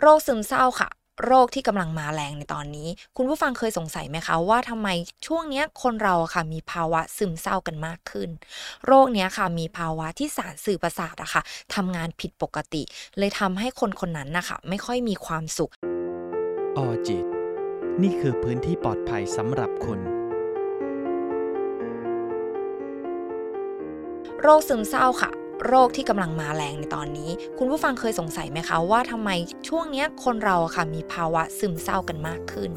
โรคซึมเศร้าค่ะ โรคที่กำลังมาแรงในตอนนี้ คุณผู้ฟังเคยสงสัยไหมคะว่าทำไมช่วงเนี้ยคนเราอะค่ะมีภาวะซึมเศร้ากันมากขึ้น โรคเนี้ยค่ะมีภาวะที่สารสื่อประสาทอะค่ะทำงานผิดปกติ เลยทำให้คนคนนั้นนะคะไม่ค่อยมีความสุขออจิต นี่คือพื้นที่ปลอดภัยสำหรับคุณโรคซึมเศร้าค่ะ โรคที่กำลังมาแรงในตอนนี้ คุณผู้ฟังเคยสงสัยไหมคะว่าทำไมช่วงนี้คนเราอะค่ะมีภาวะซึมเศร้ากันมากขึ้น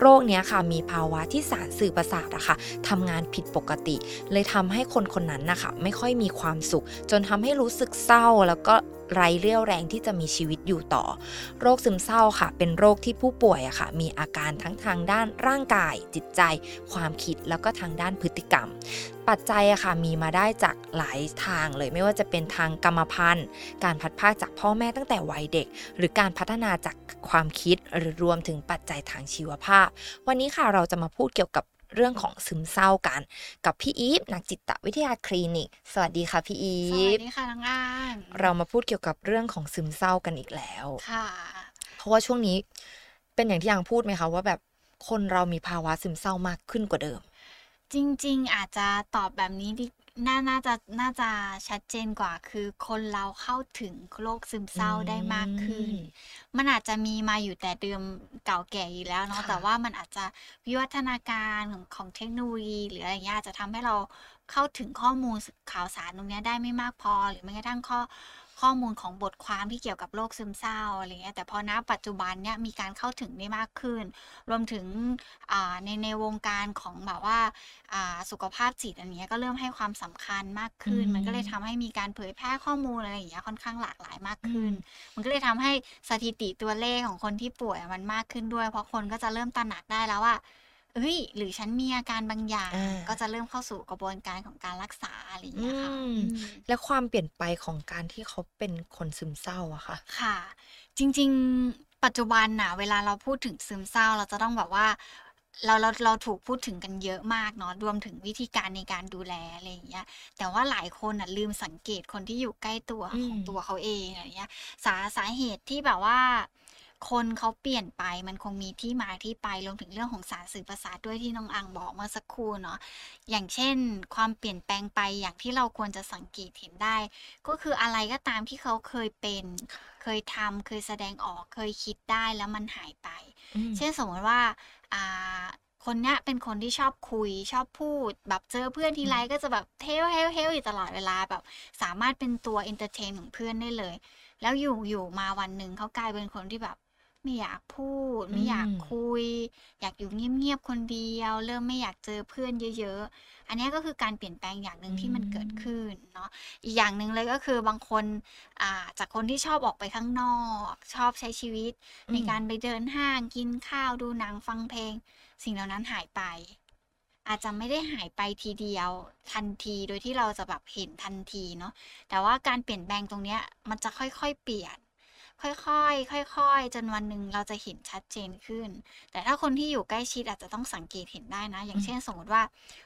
โรคเนี้ยค่ะมีภาวะที่สารสื่อประสาทอะค่ะทำงานผิดปกติ เลยทำให้คนคนนั้นนะคะไม่ค่อยมีความสุข จนทำให้รู้สึกเศร้าแล้วก็ ไร้เรี่ยวแรงที่จะมีชีวิตอยู่ต่อ โรคซึมเศร้าค่ะ เป็นโรคที่ผู้ป่วยอะค่ะ มีอาการทั้งทางด้านร่างกาย จิตใจ ความคิดแล้วก็ทางด้านพฤติกรรม ปัจจัยอะค่ะมีมาได้จากหลายทางเลยไม่ว่าจะเป็นทางกรรมพันธุ์ การพัดพาจากพ่อแม่ตั้งแต่วัยเด็ก หรือการพัฒนาจากความคิดหรือรวมถึงปัจจัยทางชีวภาพ วันนี้ค่ะเราจะมาพูดเกี่ยวกับ เรื่องของซึมเศร้ากัน กับพี่อีฟนักจิตวิทยาคลินิก สวัสดีค่ะพี่อีสวัฟสดีค่ะน้องอ่านเรามาพูดเกี่ยวกับเรื่องของซึมเศร้ากันอีกแล้ว ค่ะ เพราะว่าช่วงนี้เป็นอย่างที่ยังพูดไหมคะว่าแบบคนเรามีภาวะซึมเศร้ามากขึ้นกว่าเดิมจริง ๆ อาจจะตอบแบบนี้ดิ น่าน่าจะน่าจะชัดเจนกว่าคือคนเราเข้าถึงโรคซึมเศร้าได้มากขึ้นอืมมันอาจจะมีมาอยู่แต่เดิมเก่าแก่อยู่แล้วเนาะค่ะแต่ว่ามันอาจจะวิวัฒนาการของของเทคโนโลยี หรืออะไรเงี้ยอาจจะทำให้เราเข้าถึงข้อมูลข่าวสารตรงเนี้ยได้ไม่มากพอ หรือแม้กระทั่งข้อ ข้อมูลของบทความที่เกี่ยวกับโรคซึมเศร้าอะไรเงี้ยแต่พอณปัจจุบันเนี่ยมีการเข้าถึงได้มากขึ้น รวมถึงอ่าในในวงการของแบบว่าอ่าสุขภาพจิตอันเนี้ยก็เริ่มให้ความสำคัญมากขึ้นอืมมันก็เลยทำให้มีการเผยแพร่ข้อมูลอะไรอย่างเงี้ยค่อนข้างหลากหลายมากขึ้น มันก็เลยทำให้สถิติตัวเลขของคนที่ป่วยมันมากขึ้นด้วย เพราะคนก็จะเริ่มตระหนักได้แล้วว่า เอ้ย หรือฉันมีอาการบางอย่างอ่าก็จะเริ่มเข้าสู่กระบวนการของการรักษาอะไรอย่างเงี้ยค่ะอืมอืมและความเปลี่ยนไปของการที่เขาเป็นคนซึมเศร้าอะค่ะ ค่ะ จริง ๆ ปัจจุบันน่ะ เวลาเราพูดถึงซึมเศร้า เราจะต้องแบบว่าเราเราเราถูกพูดถึงกันเยอะมากเนาะรวมถึงวิธีการในการดูแลอะไรอย่างเงี้ย แต่ว่าหลายคนอะลืมสังเกตคนที่อยู่ใกล้ตัวอืมของตัวเขาเองอะไรเงี้ย สาสาเหตุที่แบบว่า คนเขาเปลี่ยนไปมันคงมีที่มาที่ไปรวมถึงเรื่องของสารสื่อประสาทด้วยที่น้องอังบอกเมื่อสักครู่เนาะอย่างเช่น ความเปลี่ยนแปลงไปอย่างที่เราควรจะสังเกตเห็นได้ ก็คืออะไรก็ตามที่เขาเคยเป็น เคยทำเคยแสดงออกเคยคิดได้แล้วมันหายไปอืมเช่นสมมติว่าอ่าคนเนี้ยเป็นคนที่ชอบคุยชอบพูด แบบเจอเพื่อนทีไรก็จะแบบเฮลเฮลเฮลอยู่ตลอดเวลาแบบ สามารถเป็นตัว entertain ของเพื่อนได้เลย แล้วอยู่อยู่มาวันหนึ่งเขากลายเป็นคนที่แบบ ไม่อยากพูดไม่อยากอืมคุย อยากอยู่เงียบๆคนเดียว เริ่มไม่อยากเจอเพื่อนเยอะ ๆ อันเนี้ยก็คือการเปลี่ยนแปลงอย่างหนึ่งที่มันเกิดขึ้นเนาะอีกอย่างหนึ่งเลยก็คือบางคนอ่าจากคนที่ชอบออกไปข้างนอก ชอบใช้ชีวิตอืมในการไปเดินห้างกินข้าวดูหนังฟังเพลง สิ่งเหล่านั้นหายไป อาจจะไม่ได้หายไปทีเดียวทันทีโดยที่เราจะแบบเห็นทันทีเนาะแต่ว่าการเปลี่ยนแปลงตรงเนี้ยมันจะค่อยๆเปลี่ยน ค่อยๆ ค่อยๆ จนวันหนึ่งเราจะเห็นชัดเจนขึ้น แต่ถ้าคนที่อยู่ใกล้ชิดอาจจะต้องสังเกตเห็นได้นะ อย่างเช่นสมมติว่า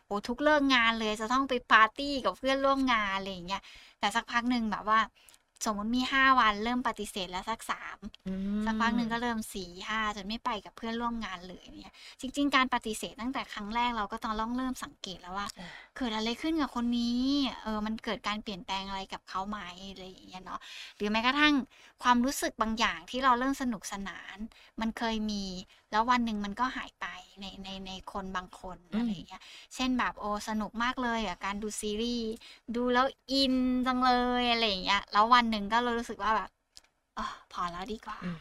โอ้ทุกเลิกงานเลยจะต้องไปปาร์ตี้กับเพื่อนร่วมงานอะไรอย่างเงี้ย แต่สักพักหนึ่งแบบว่า สมมติมีห้าวันเริ่มปฏิเสธแล้วสักสามอืมสักพักหนึ่งก็เริ่มสี่ห้าจนไม่ไปกับเพื่อนร่วมงานเลยเนี่ย จริง ๆ การปฏิเสธตั้งแต่ครั้งแรกเราก็ต้องเริ่มสังเกตแล้วว่าอ่า เกิดอะไรขึ้นกับคนนี้ เออ มันเกิดการเปลี่ยนแปลงอะไรกับเขาไหมอะไรอย่างเงี้ยเนาะ หรือแม้กระทั่งความรู้สึกบางอย่างที่เราเริ่มสนุกสนาน มันเคยมี แล้ววันหนึ่งมันก็หายไปในในในคนบางคนอืมอะไรอย่างเงี้ย เช่นแบบโอ้สนุกมากเลยกับการดูซีรีส์ ดูแล้วอินจังเลยอะไรอย่างเงี้ย แล้ววันหนึ่งก็รู้สึกว่าแบบอ๋อพอแล้วดีกว่าอืม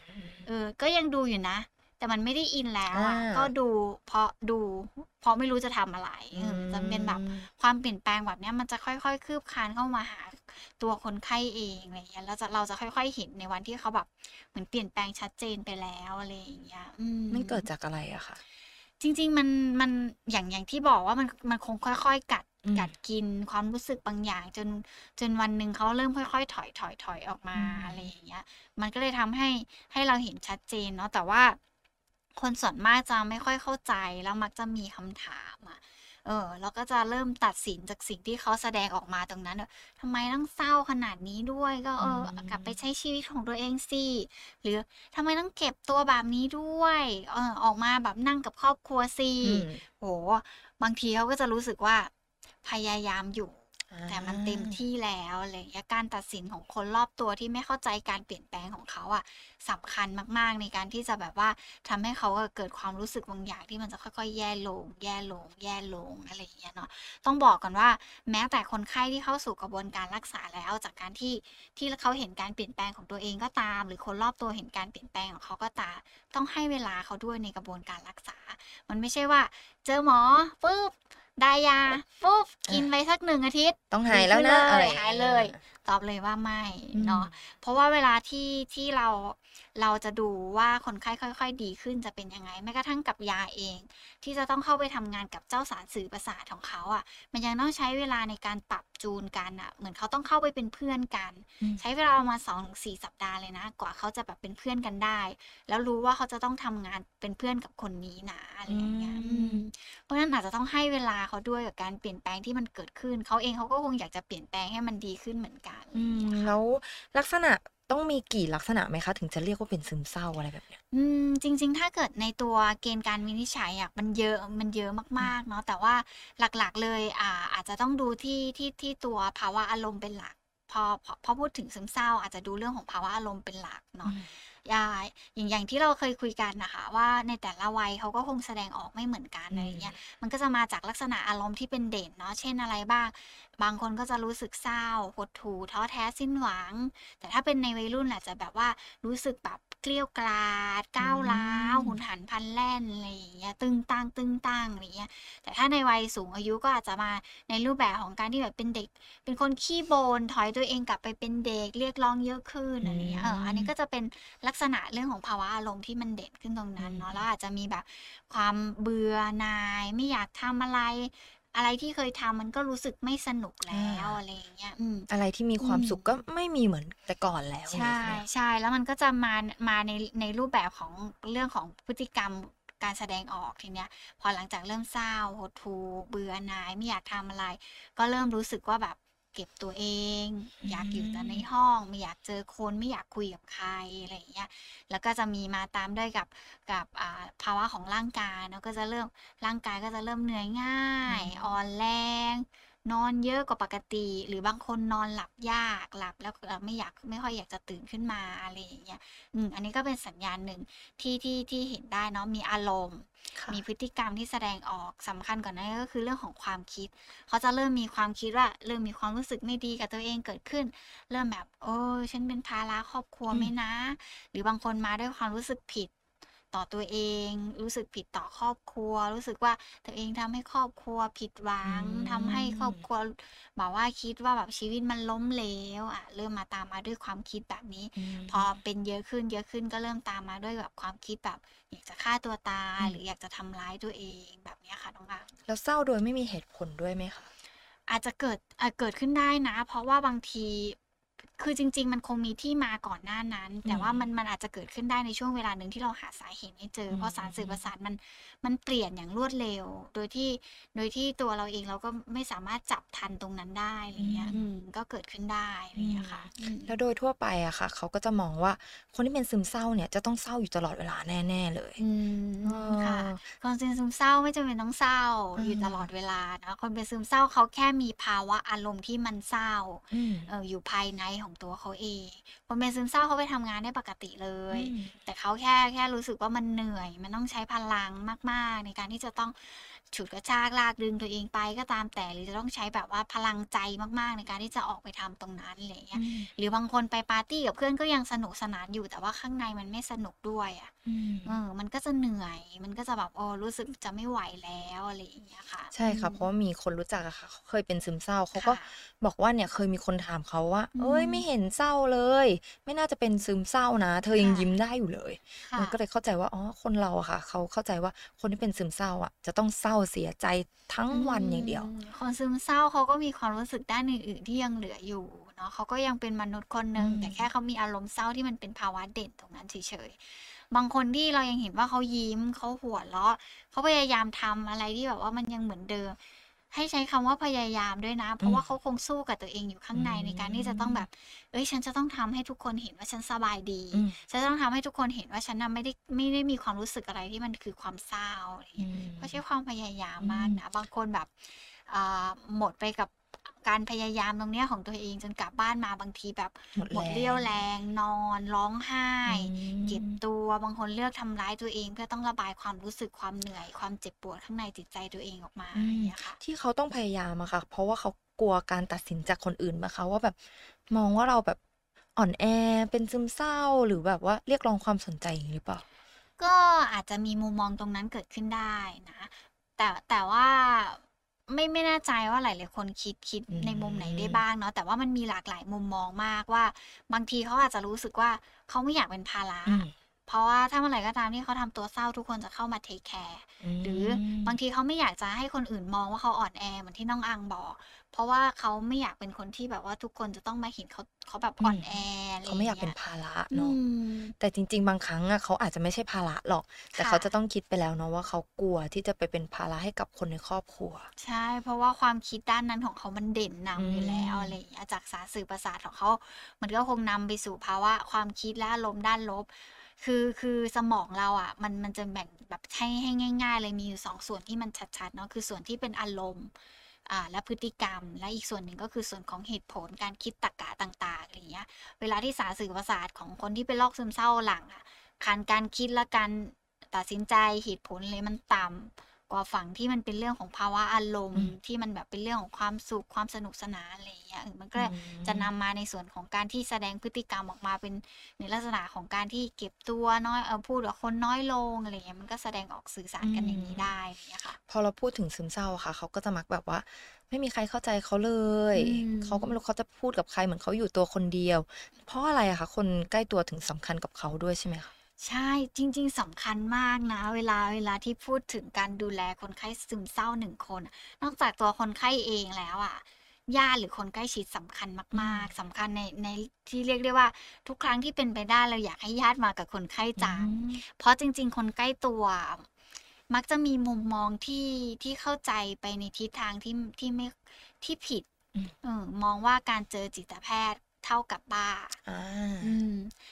เออ ก็ยังดูอยู่นะ แต่มันไม่ได้อินแล้วอะอ่าก็ดูเพราะดู เพราะไม่รู้จะทำอะไรเออจะเป็นแบบอืมความเปลี่ยนแปลงแบบเนี้ยมันจะค่อยๆ คืบคลานเข้ามาหาตัวคนไข้เองอะไรอย่างเงี้ยแล้วจะเราจะค่อย ๆ เห็นในวันที่เขาแบบเหมือนเปลี่ยนแปลงชัดเจนไปแล้วอะไรอย่างเงี้ยอืมมันเกิดจากอะไรอะค่ะจริง ๆ มันมันอย่างอย่างที่บอกว่ามันมันคงค่อย ๆ กัดอืมกัดกินความรู้สึกบางอย่าง จนจนวันหนึ่งเขาเริ่มค่อยๆ ถอยถอยถอยออกมาอืมอะไรอย่างเงี้ย มันก็เลยทำให้ให้เราเห็นชัดเจนเนาะแต่ว่า คนส่วนมากจะไม่ค่อยเข้าใจ แล้วมักจะมีคำถามอะเอเออเราก็จะเริ่มตัดสินจากสิ่งที่เขาแสดงออกมาตรงนั้นเออทำไมต้องเศร้าขนาดนี้ด้วยก็เอออืมกลับไปใช้ชีวิตของตัวเองสิหรือทำไมต้องเก็บตัวแบบนี้ด้วยเออออกมาแบบนั่งกับครอบครัวสิ อืม โห บางทีเขาก็จะรู้สึกว่าพยายามอยู่อ่า แต่มันเต็มที่แล้วอะไรอย่างเงี้ยการตัดสินของคนรอบตัวที่ไม่เข้าใจการเปลี่ยนแปลงของเขาอะสำคัญมาก ๆ ในการที่จะแบบว่าทำให้เขาเกิดความรู้สึกบางอย่างที่มันจะค่อยๆ แย่ลง แย่ลง แย่ลงอะไรอย่างเงี้ยเนาะต้องบอกก่อนว่า แม้แต่คนไข้ที่เข้าสู่กระบวนการรักษาแล้ว จากการที่ที่เขาเห็นการเปลี่ยนแปลงของตัวเองก็ตาม หรือคนรอบตัวเห็นการเปลี่ยนแปลงของเขาก็ตาม ต้องให้เวลาเขาด้วยในกระบวนการรักษา มันไม่ใช่ว่า เจอหมอปุ๊บ ได้ยาปุ๊บกินไปสักหนึ่งอาทิตย์ ต้องหายแล้วนะดีขึ้อะไรหายเลย ตอบเลยว่าไม่อืมเนาะเพราะว่าเวลาที่ที่เราเราจะดูว่าคนไข้ค่อย ๆ ดีขึ้นจะเป็นยังไงแม้กระทั่งกับยาเอง ที่จะต้องเข้าไปทำงานกับเจ้าสารสื่อประสาทของเขาอะ่ะ มันยังต้องใช้เวลาในการปรับจูนกันอะ่ะ เหมือนเขาต้องเข้าไปเป็นเพื่อนกันอืมใช้เวลาประมาณสองถึงสี่สัปดาห์เลยนะ กว่าเขาจะแบบเป็นเพื่อนกันได้ แล้วรู้ว่าเขาจะต้องทำงานเป็นเพื่อนกับคนนี้นะอะไรอย่างเงี้ยอืมอืมเพราะฉะนั้นอาจจะต้องให้เวลาเขาด้วยกับการเปลี่ยนแปลงที่มันเกิดขึ้น เขาเองเขาก็คงอยากจะเปลี่ยนแปลงให้มันดีขึ้นเหมือนกันอืมแล้วลักษณะต้องมีกี่ลักษณะไหมคะ ถึงจะเรียกว่าเป็นซึมเศร้าอะไรแบบเนี้ย อืมจริง ๆ ถ้าเกิดในตัวเกณฑ์การวินิจฉัยอะมันเยอะมันเยอะมากๆ เนาะแต่ว่าหลักๆเลยอ่าอาจจะต้องดูที่ที่ที่ตัวภาวะอารมณ์เป็นหลัก พอพอพอพูดถึงซึมเศร้า อาจจะดูเรื่องของภาวะอารมณ์เป็นหลักเนาะยายอย่างอย่างที่เราเคยคุยกันนะคะว่าในแต่ละวัยเขาก็คงแสดงออกไม่เหมือนกันอืมอะไรเงี้ยมันก็จะมาจากลักษณะอารมณ์ที่เป็นเด่นเนาะเช่นอะไรบ้าง บางคนก็จะรู้สึกเศร้าหดหู่ท้อแท้สิ้นหวัง แต่ถ้าเป็นในวัยรุ่นอาจจะแบบว่ารู้สึกแบบเกลี้ยวกราดก้าวร้าวหุนหันพลันแล่นอะไรอย่างเงี้ยตึงตังตึงตังอะไรเงี้ยแต่ถ้าในวัยสูงอายุก็อาจจะมาในรูปแบบของการที่แบบเป็นเด็ก เป็นคนขี้บ่นถอยตัวเองกลับไปเป็นเด็กเรียกร้องเยอะขึ้นอะไรเงี้ยเอออันนี้ก็จะเป็นลักษณะเรื่องของภาวะอารมณ์ที่มันเด่นขึ้นตรงนั้นเนาะแล้วอาจจะมีแบบความเบื่อหน่ายไม่อยากทำอะไร อะไรที่เคยทำมันก็รู้สึกไม่สนุกแล้วอ่าอะไรอย่างเงี้ยอืมอะไรที่มีความอืมสุขก็ไม่มีเหมือนแต่ก่อนแล้ว ใช่ไหมคะใช่แล้วมันก็จะมามาในในรูปแบบของเรื่องของพฤติกรรมการแสดงออกทีเนี้ย พอหลังจากเริ่มเศร้าหดหู่เบื่อหน่ายไม่อยากทำอะไร ก็เริ่มรู้สึกว่าแบบ เก็บตัวเอง อยากอยู่แต่ในห้อง ไม่อยากเจอคนไม่อยากคุยกับใครอะไรอย่างเงี้ยแล้วก็จะมีมาตามด้วยกับกับอ่าภาวะของร่างกายเนาะก็จะเริ่มร่างกายก็จะเริ่มเหนื่อยง่ายอืมอ่อนแรง นอนเยอะกว่าปกติ หรือบางคนนอนหลับยากหลับแล้วเอ่อไม่อยากไม่ค่อยอยากจะตื่นขึ้นมาอะไรอย่างเงี้ยอืมอันนี้ก็เป็นสัญญาณหนึ่งที่ที่ที่เห็นได้เนาะมีอารมณ์ค่ะ มีพฤติกรรมที่แสดงออกสำคัญกว่อนนั้นก็คือเรื่องของความคิด เขาจะเริ่มมีความคิดว่า เริ่มมีความรู้สึกไม่ดีกับตัวเองเกิดขึ้น เริ่มแบบ โอ้ยฉันเป็นภาระครอบครัวอืมไหมนะ หรือบางคนมาด้วยความรู้สึกผิด ต่อตัวเอง รู้สึกผิดต่อครอบครัว รู้สึกว่าตัวเองทำให้ครอบครัวผิดหวังทำให้ครอบครัวแบบว่าคิดว่าแบบชีวิตมันล้มเหลวอะเริ่มมาตามมาด้วยความคิดแบบนี้มพอเป็นเยอะขึ้นเยอะขึ้นก็เริ่มตามมาด้วยแบบความคิดแบบอยากจะฆ่าตัวตายอืมหรืออยากจะทำร้ายตัวเองแบบเนี้ยค่ะน้องอ่างแล้วเศร้าโดยไม่มีเหตุผลด้วยไหมคะอาจจะเกิดอาจเกิดขึ้นได้นะ เพราะว่าบางที คือจริง ๆ มันคงมีที่มาก่อนหน้านั้น แต่ว่าอืมมันมันอาจจะเกิดขึ้นได้ในช่วงเวลาหนึ่งที่เราหาสาเหตุไม่เจอ เพราะสารสื่อประสาทมันมันเปลี่ยนอย่างรวดเร็ว โดยที่โดยที่ตัวเราเองเราก็ไม่สามารถจับทันตรงนั้นได้อะไรเงี้ยอืมอืมก็เกิดขึ้นได้อะไรเงี้ยค่ะอืมแล้วโดยทั่วไปอะค่ะ เขาก็จะมองว่าคนที่เป็นซึมเศร้าเนี่ยจะต้องเศร้าอยู่ตลอดเวลาแน่ๆเลยอืมเออค่ะคนเป็นซึมเศร้าไม่จำเป็นต้องเศร้าอืมอยู่ตลอดเวลานะคนเป็นซึมเศร้าเขาแค่มีภาวะอารมณ์ที่มันเศร้าอืมเอออยู่ภายในของตัวเขาเองคนเป็นซึมเศร้าเขาไปทำงานได้ปกติเลยอืมแต่เขาแค่แค่รู้สึกว่ามันเหนื่อย มันต้องใช้พลังมากๆ ในการที่จะต้อง ฉุดกระชากลากดึงตัวเองไปก็ตามแต่หรือจะต้องใช้แบบว่าพลังใจมากๆ ในการที่จะออกไปทำตรงนั้นอะไรอย่างเงี้ยหรือบางคนไปปาร์ตี้กับเพื่อนก็ยังสนุกสนานอยู่แต่ว่าข้างในมันไม่สนุกด้วยอะอืมเออมันก็จะเหนื่อย มันก็จะแบบโอ้รู้สึกจะไม่ไหวแล้วอะไรอย่างเงี้ยค่ะ ใช่ค่ะอืมเพราะว่ามีคนรู้จักอะค่ะเขาเคยเป็นซึมเศร้าเขาก็ค่ะบอกว่าเนี่ยเคยมีคนถามเขาว่าอืมเอ้ยไม่เห็นเศร้าเลย ไม่น่าจะเป็นซึมเศร้านะ เธอยังค่ะยิ้มได้อยู่เลยค่ะมันก็เลยเข้าใจว่าอ๋อคนเราอะค่ะ เขาเข้าใจว่าคนที่เป็นซึมเศร้าอะจะต้องเศร้าเสียใจทั้งวันอย่างเดียวมคนซึมเศร้าเขาก็มีความรู้สึกด้านอื่นๆที่ยังเหลืออยู่เนาะเขาก็ยังเป็นมนุษย์คนหนึ่งอืมแต่แค่เขามีอารมณ์เศร้าที่มันเป็นภาวะเด่นตรงนั้นเฉยๆบางคนที่เรายังเห็นว่าเขายิ้มเขาหัวเราะเขาพยายามทำอะไรที่แบบว่ามันยังเหมือนเดิม ให้ใช้คำว่าพยายามด้วยนะ เพอืราะมว่าเขาคงสู้กับตัวเองอยู่ข้างในในการที่จะต้องแบบ เอ้ย ฉันจะต้องทำให้ทุกคนเห็นว่าฉันสบายดีอืมฉันจะต้องทำให้ทุกคนเห็นว่าฉันน่ะไม่ได้ไม่ได้มีความรู้สึกอะไรที่มันคือความเศร้าอะไรอย่างอืเงี้ยมก็ใช้ความพยายามอืมากมนะ บางคนแบบอ่าหมดไปกับ การพยายามตรงเนี้ยของตัวเองจนกลับบ้านมาบางทีแบบหมดหมดแรเรี่ยวงแรงนอนร้องไห้อืเก็บมตัวบางคนเลือกทำร้ายตัวเอง เพื่อต้องระบายความรู้สึกความเหนื่อย ความเจ็บปวดข้างในจิตใจตัวเองออกมาอือย่ามงเงี้ยค่ะที่เขาต้องพยายามอะค่ะ เพราะว่าเขากลัวการตัดสินจากคนอื่นไหมคะว่าแบบมองว่าเราแบบอ่อนแอเป็นซึมเศร้าหรือแบบว่าเรียกร้องความสนใจอย่างนี้หรือเปล่า ก็อาจจะมีมุมมองตรงนั้นเกิดขึ้นได้นะ แต่แต่ว่า ไม่ไม่แน่ใจว่าหลาย ๆ คนคิดคิดอืในมุมไหนได้มบ้างเนาะแต่ว่ามันมีหลากหลายมุมมองมากว่า บางทีเขาอาจจะรู้สึกว่าเขาไม่อยากเป็นภาระอืมเพราะว่าถ้าเมื่อไหร่ก็ตามที่เขาทำตัวเศร้าทุกคนจะเข้ามาเทคแคร์อืหรือบางมทีเขาไม่อยากจะให้คนอื่นมองว่าเขาอ่อนแอเหมือนที่น้องอังบอก เพราะว่าเขาไม่อยากเป็นคนที่แบบว่าทุกคนจะต้องมาเห็นเขาเขาแบบอือ่อมนแออะไรอเขาย่างไม่อยากเงี้เป็นยภาระอืเนาะมแต่จริง ๆ บางครั้งอะเขาอาจจะไม่ใช่ภาระหรอก แต่ค่ะเขาจะต้องคิดไปแล้วเนาะว่าเขากลัวที่จะไปเป็นภาระให้กับคนในครอบครัว ใช่ เพราะว่าความคิดด้านนั้นของเขามันเด่นอืนำอยู่แล้วมอะไรอย่างเงี้ยจากสารสื่อประสาทของเขา มันก็คงนำไปสู่ภาวะความคิดและอารมณ์ด้านลบคือคือสมองเราอะมันมันจะแบ่งแบบให้ให้ง่าย ๆ เลยมีอยู่สองส่วนที่มันชัดๆเนาะคือส่วนที่เป็นอารมณ์อ่า และพฤติกรรม และอีกส่วนหนึ่งก็คือส่วนของเหตุผลการคิดตรรกะต่างๆอะไรเงี้ยเวลาที่สารสื่อประสาทของคนที่เป็นโรคซึมเศร้าหลังอะการการคิดและการตัดสินใจเหตุผลเลยมันต่ำ กว่าฝั่งที่มันเป็นเรื่องของภาวะอารมอืณ์มที่มันแบบเป็นเรื่องของความสุขความสนุกสนานอะไรอย่างเงี้ยเออมันก็อืจะนำมมาในส่วนของการที่แสดงพฤติกรรมออกมาเป็นในลักษณะของการที่เก็บตัวน้อยเออพูดกับคนน้อยลงอะไรเงี้ยมันก็แสดงออกสื่อสารอืกันอย่างนี้มได้อย่างเงี้ยค่ะ พอเราพูดถึงซึมเศร้าอะค่ะเขาก็จะมักแบบว่า ไม่มีใครเข้าใจเขาเลยอืมเขาก็ไม่รู้เขาจะพูดกับใครเหมือนเขาอยู่ตัวคนเดียว เพราะอะไรอะคะคนใกล้ตัวถึงสำคัญกับเขาด้วยใช่ไหมคะ ใช่ จริง ๆสำคัญมากนะ เวลาเวลาที่พูดถึงการดูแลคนไข้ซึมเศร้าหนึ่งคนอะนอกจากตัวคนไข้เองแล้วอะญาติหรือคนใกล้ชิดสำคัญอืมาม ก ๆสำคัญในในที่เรียกได้ว่า ทุกครั้งที่เป็นไปได้เราอยากให้ญาติมากับคนไข้อืจัง ม เพราะจริง ๆ คนใกล้ตัว มักจะมีมุมมองที่ที่เข้าใจไปในทิศทางที่ที่ไม่ที่ผิดอืม เออมองว่าการเจอจิตแพทย์ เท่ากับบ้าอ่าอืม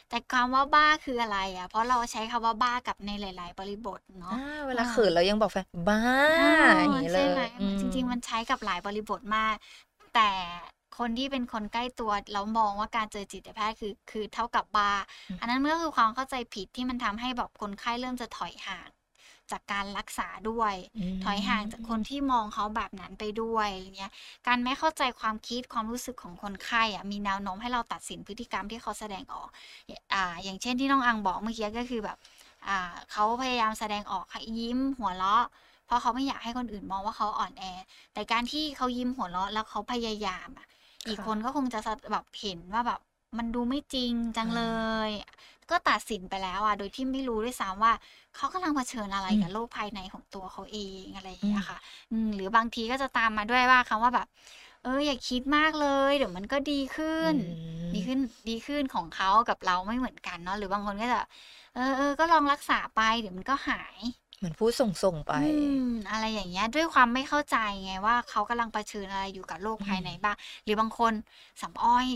แต่คำว่าบ้าคืออะไรอะ เพราะเราใช้คำว่าบ้ากับในหลาย ๆ บริบทเนาะอ่าเวลาอ่าเขินเรายังบอกแฟนบ้าเออย่างอนี้เลใช่ไหมยอืจริงๆมมันใช้กับหลายบริบทมาก แต่คนที่เป็นคนใกล้ตัวแล้วมองว่าการเจอจิตแพทย์คือคือเท่ากับบ้าอืมอันนั้นมันก็คือความเข้าใจผิดที่มันทำให้แบบคนไข้เริ่มจะถอยห่าง จากการรักษาด้วยอืถอยห่างจากคนมที่มองเขาแบบนั้นไปด้วยอะไรเงี้ยการไม่เข้าใจความคิดความรู้สึกของคนไข้อะมีแนวโน้มให้เราตัดสินพฤติกรรมที่เขาแสดงออกอ่าอย่างเช่นที่น้องอังบอกเมื่อกี้ก็คือแบบอ่าเขาพยายามแสดงออกให้ยิ้มหัวเราะเพราะเขาไม่อยากให้คนอื่นมองว่าเขาอ่อนแอ แต่การที่เขายิ้มหัวเราะแล้วเขาพยายามอะอีกค่ะคนก็คงจะแบบเห็นว่าแบบมันดูไม่จริงจังอ่าเลย ก็ตัดสินไปแล้วอะโดยที่ไม่รู้ด้วยซ้ำว่าเขากำลังเผชิญอะไรอืมกับโลกภายในของตัวเขาเองอะไรอย่างอืเงี้มยค่ะอืมหรือบางทีก็จะตามมาด้วยว่าคำว่าแบบ เอออย่าคิดมากเลย เดี๋ยวมันก็ดีขึ้อืนมดีขึ้นดีขึ้นของเขากับเราไม่เหมือนกันเนาะหรือบางคนก็จะเออเออก็ลองรักษาไปเดี๋ยวมันก็หายเหมือนพูดส่งๆไปอืมอะไรอย่างเงี้ยด้วยความไม่เข้าใจไงว่าเขากำลังเผชิญอะไรอยู่กับโลกอืภายในมบ้างหรือบางคนสำอ้อย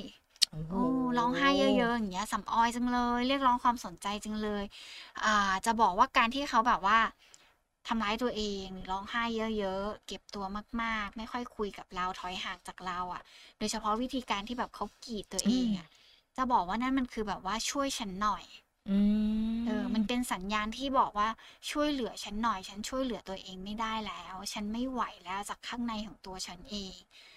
โอ้โหโอ้ร้องไห้เยอะๆอย่างเงี้ยสำออยจังเลย เรียกร้องความสนใจจังเลย อ่า จะบอกว่าการที่เขาแบบว่าทำร้ายตัวเองหรือร้องไห้เยอะๆเก็บตัวมาก ๆ ไม่ค่อยคุยกับเราถอยห่างจากเราอะ โดยเฉพาะวิธีการที่แบบเขากรีดตัวอืเองมอะจะบอกว่านั่นมันคือแบบว่าช่วยฉันหน่อยอืเออมมันเป็นสัญญาณที่บอกว่าช่วยเหลือฉันหน่อย ฉันช่วยเหลือตัวเองไม่ได้แล้ว ฉันไม่ไหวแล้วจากข้างในของตัวฉันเอง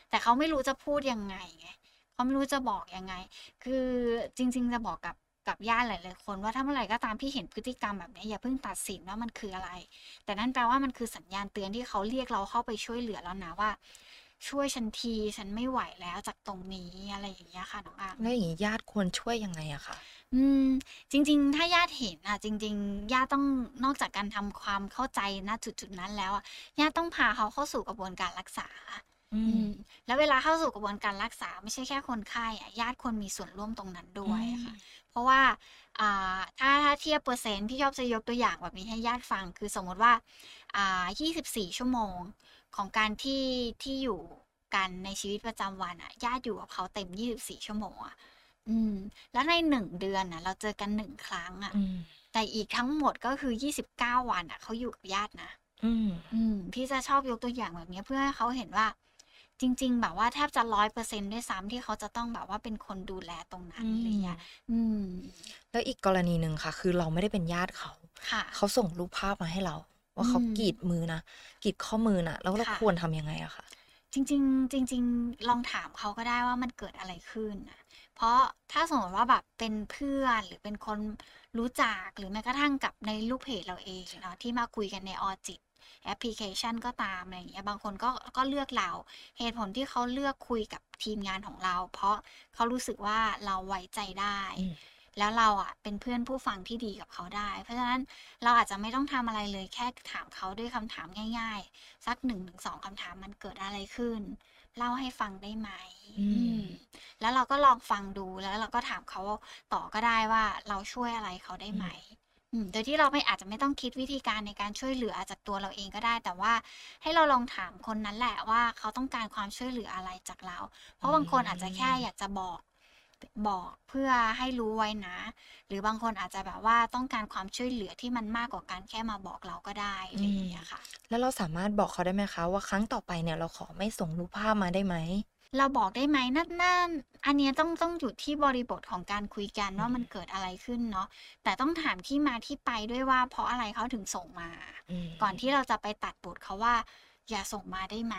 แต่เขาไม่รู้จะพูดยังไงไง เขาไม่รู้จะบอกยังไง คือจริง ๆ จะบอกกับกับญาติหลายๆคนว่าถ้าเมื่อไหร่ก็ตามที่เห็นพฤติกรรมแบบนี้อย่าเพิ่งตัดสินว่ามันคืออะไร แต่นั่นแปลว่ามันคือสัญญาณเตือนที่เขาเรียกเราเข้าไปช่วยเหลือแล้วนะว่า ช่วยฉันทีฉันไม่ไหวแล้วจากตรงนี้อะไรอย่างเงี้ยค่ะน้องอังแล้วอย่างนี้ญาติควรช่วยยังไงอะคะอืม จริง ๆ ถ้าญาติเห็นอะ จริง ๆ ญาติต้องนอกจากการทำความเข้าใจณจุดๆนั้นแล้วอะญาติต้องพาเขาเข้าสู่กระบวนการรักษาอือืมม แล้วเวลาเข้าสู่กระบวนการรักษาไม่ใช่แค่คนไข้อะญาติควรมีส่วนร่วมตรงนั้นอืด้วยมค่ะ เพราะว่าอ่าถ้าถ้าเทียบเปอร์เซ็นต์พี่ชอบจะยกตัวอย่างแบบนี้ให้ญาติฟัง คือสมมติว่าอ่า24 ชั่วโมงของการที่ที่อยู่กันในชีวิตประจำวันอะญาติอยู่กับเขาเต็ม 24 ชั่วโมงอะอืม แล้วในหนึ่งเดือนน่ะ เราเจอกันหนึ่งครั้งอะอืมแต่อีกทั้งหมดก็คือ 29 วันอะเขาอยู่กับญาตินะอืมอืมพี่จะชอบยกตัวอย่างแบบนี้เพื่อให้เขาเห็นว่า จริง ๆ แบบว่าแทบจะร้อยเปอร์เซ็นด้วยซ้ำที่เขาจะต้องแบบว่าเป็นคนดูแลตรงนั้นอืมอะไรเงี้ยอืม แล้วอีกกรณีหนึ่งค่ะ คือเราไม่ได้เป็นญาติเขา ค่ะ เขาส่งรูปภาพมาให้เรา ว่าเขาอืม กรีดมือนะกรีดข้อมือนะแล้วเราค่ะ ควรทำยังไงอะคะจริง ๆ จริง ๆ ลองถามเขาก็ได้ว่ามันเกิดอะไรขึ้นนะเพราะถ้าสมมติว่าแบบเป็นเพื่อนหรือเป็นคนรู้จักหรือแม้กระทั่งกับในลูกเพจเราเองเนาะที่มาคุยกันในออจิต แอปพลิเคชันก็ตามอะไรอย่างเงี้ยบางคนก็ก็เลือกเรา เหตุผลที่เขาเลือกคุยกับทีมงานของเรา เพราะเขารู้สึกว่าเราไว้ใจได้อืมแล้วเราอะเป็นเพื่อนผู้ฟังที่ดีกับเขาได้ เพราะฉะนั้นเราอาจจะไม่ต้องทำอะไรเลยแค่ถามเขาด้วยคำถามง่าย ๆ สักหนึ่งถึงสองคำถามมันเกิดอะไรขึ้นเล่าให้ฟังได้ไหมอืมอืมแล้วเราก็ลองฟังดูแล้วเราก็ถามเขาต่อก็ได้ว่าเราช่วยอะไรเขาได้ไหม อืม โดยที่เราไม่อาจจะไม่ต้องคิดวิธีการในการช่วยเหลือจากตัวเราเองก็ได้ แต่ว่าให้เราลองถามคนนั้นแหละว่าเขาต้องการความช่วยเหลืออะไรจากเรา เพราะบางคนอาจจะแค่อยากจะบอกบอกเพื่อให้รู้ไว้นะ หรือบางคนอาจจะแบบว่าต้องการความช่วยเหลือที่มันมากกว่าการแค่มาบอกเราก็ได้อะไรอย่างเงี้ยค่ะ แล้วเราสามารถบอกเขาได้ไหมคะว่าครั้งต่อไปเนี่ยเราขอไม่ส่งรูปภาพมาได้ไหม เราบอกได้ไหมนั่นนั่นอันเนี้ยต้องต้องอยู่ที่บริบทของการคุยกันว่ามันเกิดอะไรขึ้นเนาะแต่ต้องถามที่มาที่ไปด้วยว่า เพราะอะไรเขาถึงส่งมาอืมก่อนที่เราจะไปตัดบทเขาว่า อย่าส่งมาได้ไหม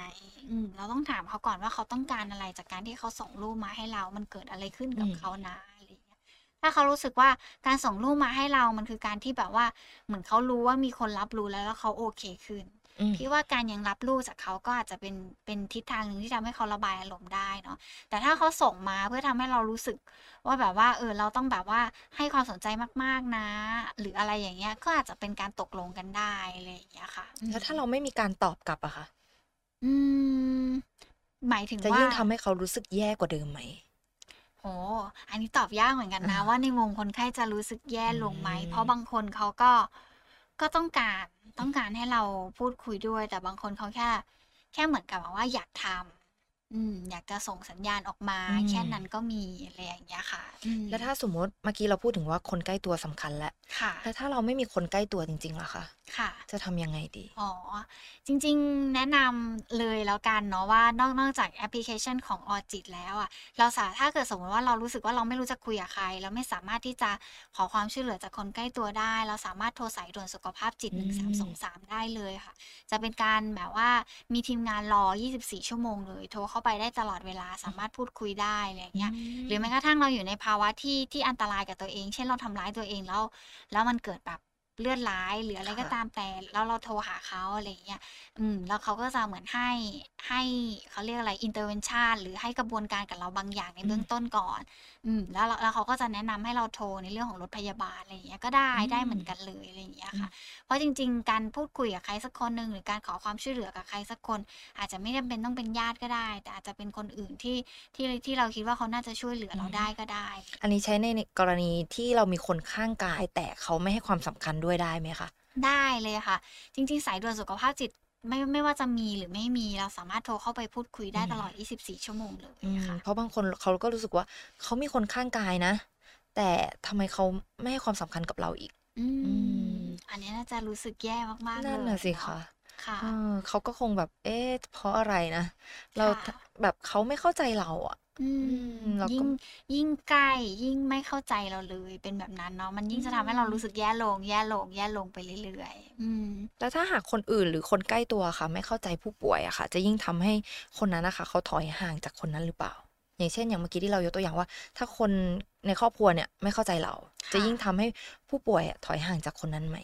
อืมเราต้องถามเขาก่อนว่าเขาต้องการอะไรจากการที่เขาส่งรูปมาให้เรา มันเกิดอะไรขึ้นกับเขานะอะไรอย่างเงี้ยถ้าเขารู้สึกว่าการส่งรูปมาให้เรามันคือการที่แบบว่า เหมือนเขารู้ว่ามีคนรับรู้แล้วแล้วเขาโอเคขึ้นอืม พี่ว่าการยังรับรู้จากเขาก็อาจจะเป็นเป็นทิศทางหนึ่งที่ทำให้เขาระบายอารมณ์ได้เนาะแต่ถ้าเขาส่งมาเพื่อทำให้เรารู้สึกว่าแบบว่าเออเราต้องแบบว่าให้ความสนใจมากๆนะ หรืออะไรอย่างเงี้ยก็อาจจะเป็นการตกลงกันได้อะไรอย่างเงี้ยค่ะอืมแล้วถ้าเราไม่มีการตอบกลับอะคะอืม หมายถึงจะว่ายิ่งทำให้เขารู้สึกแย่กว่าเดิมไหมโอ้อันนี้ตอบยากเหมือนกันนะอ่าว่าในมุมคนไข้จะรู้สึกแย่ลงไหมอืมเพราะบางคนเขาก็ก็ต้องการ ต้องการให้เราพูดคุยด้วย แต่บางคนเขาแค่ แค่เหมือนกับว่าอยากทำอืม อยากจะส่งสัญญาณออกมาแค่นั้นก็มีอะไรอย่างเงี้ยค่ะอืมแล้วถ้าสมมติเมื่อกี้เราพูดถึงว่าคนใกล้ตัวสำคัญแล้วค่ะ แล้วถ้าเราไม่มีคนใกล้ตัวจริงๆล่ะคะค่ะ จะทำยังไงดี อ๋อ จริงๆ แนะนำเลยแล้วกันเนาะว่านอกนอกจากแอปพลิเคชันของออจิตแล้วอะ เราสาถ้าเกิดสมมติว่าเรารู้สึกว่าเราไม่รู้จะคุยกับใคร เราไม่สามารถที่จะขอความช่วยเหลือจากคนใกล้ตัวได้ เราสามารถโทรสายด่วนสุขภาพจิต อืม1323 ได้เลยค่ะ จะเป็นการแบบว่ามีทีมงานรอ 24 ชั่วโมงเลย โทรเข้าไปได้ตลอดเวลาสามารถพูดคุยได้อะไรอย่างเงี้ย หรือแม้กระทั่งเราอยู่ในภาวะที่ที่อันตรายกับตัวเอง เช่นเราทำร้ายตัวเองแล้ว แล้วมันเกิดแบบ เลือดร้ายหรืออะไรก็ค่ะตามแต่แล้วเราโทรหาเขาอะไรอย่างเงี้ยอืมแล้วเขาก็จะเหมือนให้ให้เขาเรียกอะไร intervention หรือให้กระบวนการกับเราบางอย่างในเบื้องต้นก่อน อืมแล้วเราแล้วเขาก็จะแนะนำให้เราโทรในเรื่องของรถพยาบาลอะไรอย่างเงี้ยก็ได้อืมได้เหมือนกันเลยอะไรอย่างเงี้ยค่ะ เพราะจริง ๆ การพูดคุยกับใครสักคนหนึ่งหรือการขอความช่วยเหลือกับใครสักคน อาจจะไม่จำเป็นต้องเป็นญาติก็ได้ แต่อาจจะเป็นคนอื่นที่ที่ที่เราคิดว่าเขาน่าจะช่วยเหลือเราได้ก็ได้ อันนี้ใช้ในกรณีที่เรามีคนข้างกายแต่เขาไม่ให้ความสำคัญด้วยได้ไหมคะได้เลยค่ะ จริง ๆ สายด่วนสุขภาพจิตไม่ไม่ว่าจะมีหรือไม่มีเราสามารถโทรเข้าไปพูดคุยได้อืมตลอด 24 ชั่วโมงเลยอืมค่ะเพราะบางคนเขาก็รู้สึกว่าเขามีคนข้างกายนะ แต่ทำไมเขาไม่ให้ความสำคัญกับเราอีก อือืมมอันนี้น่าจะรู้สึกแย่มากๆเลยนั่นน่ะสิเนาคะค่ะเออเขาก็คงแบบ เอ๊ะเพราะอะไรนะ เราค่ะแบบเขาไม่เข้าใจเราอะ อืมอืมเราก็ยิ่งยิ่งใกล้ ยิ่งไม่เข้าใจเราเลยเป็นแบบนั้นเนาะมันยิ่งจะทำให้เรารู้สึกแย่ลง แย่ลง แย่ลงไปเรื่อยๆอืม แล้วถ้าหากคนอื่นหรือคนใกล้ตัวค่ะ ไม่เข้าใจผู้ป่วยอะค่ะ จะยิ่งทำให้คนนั้นนะคะ เขาถอยห่างจากคนนั้นหรือเปล่า อย่างเช่น อย่างเมื่อกี้ที่เรายกตัวอย่างว่า ถ้าคนในครอบครัวเนี่ยไม่เข้าใจเราค่ะจะยิ่งทำให้ผู้ป่วยอะถอยห่างจากคนนั้นไหม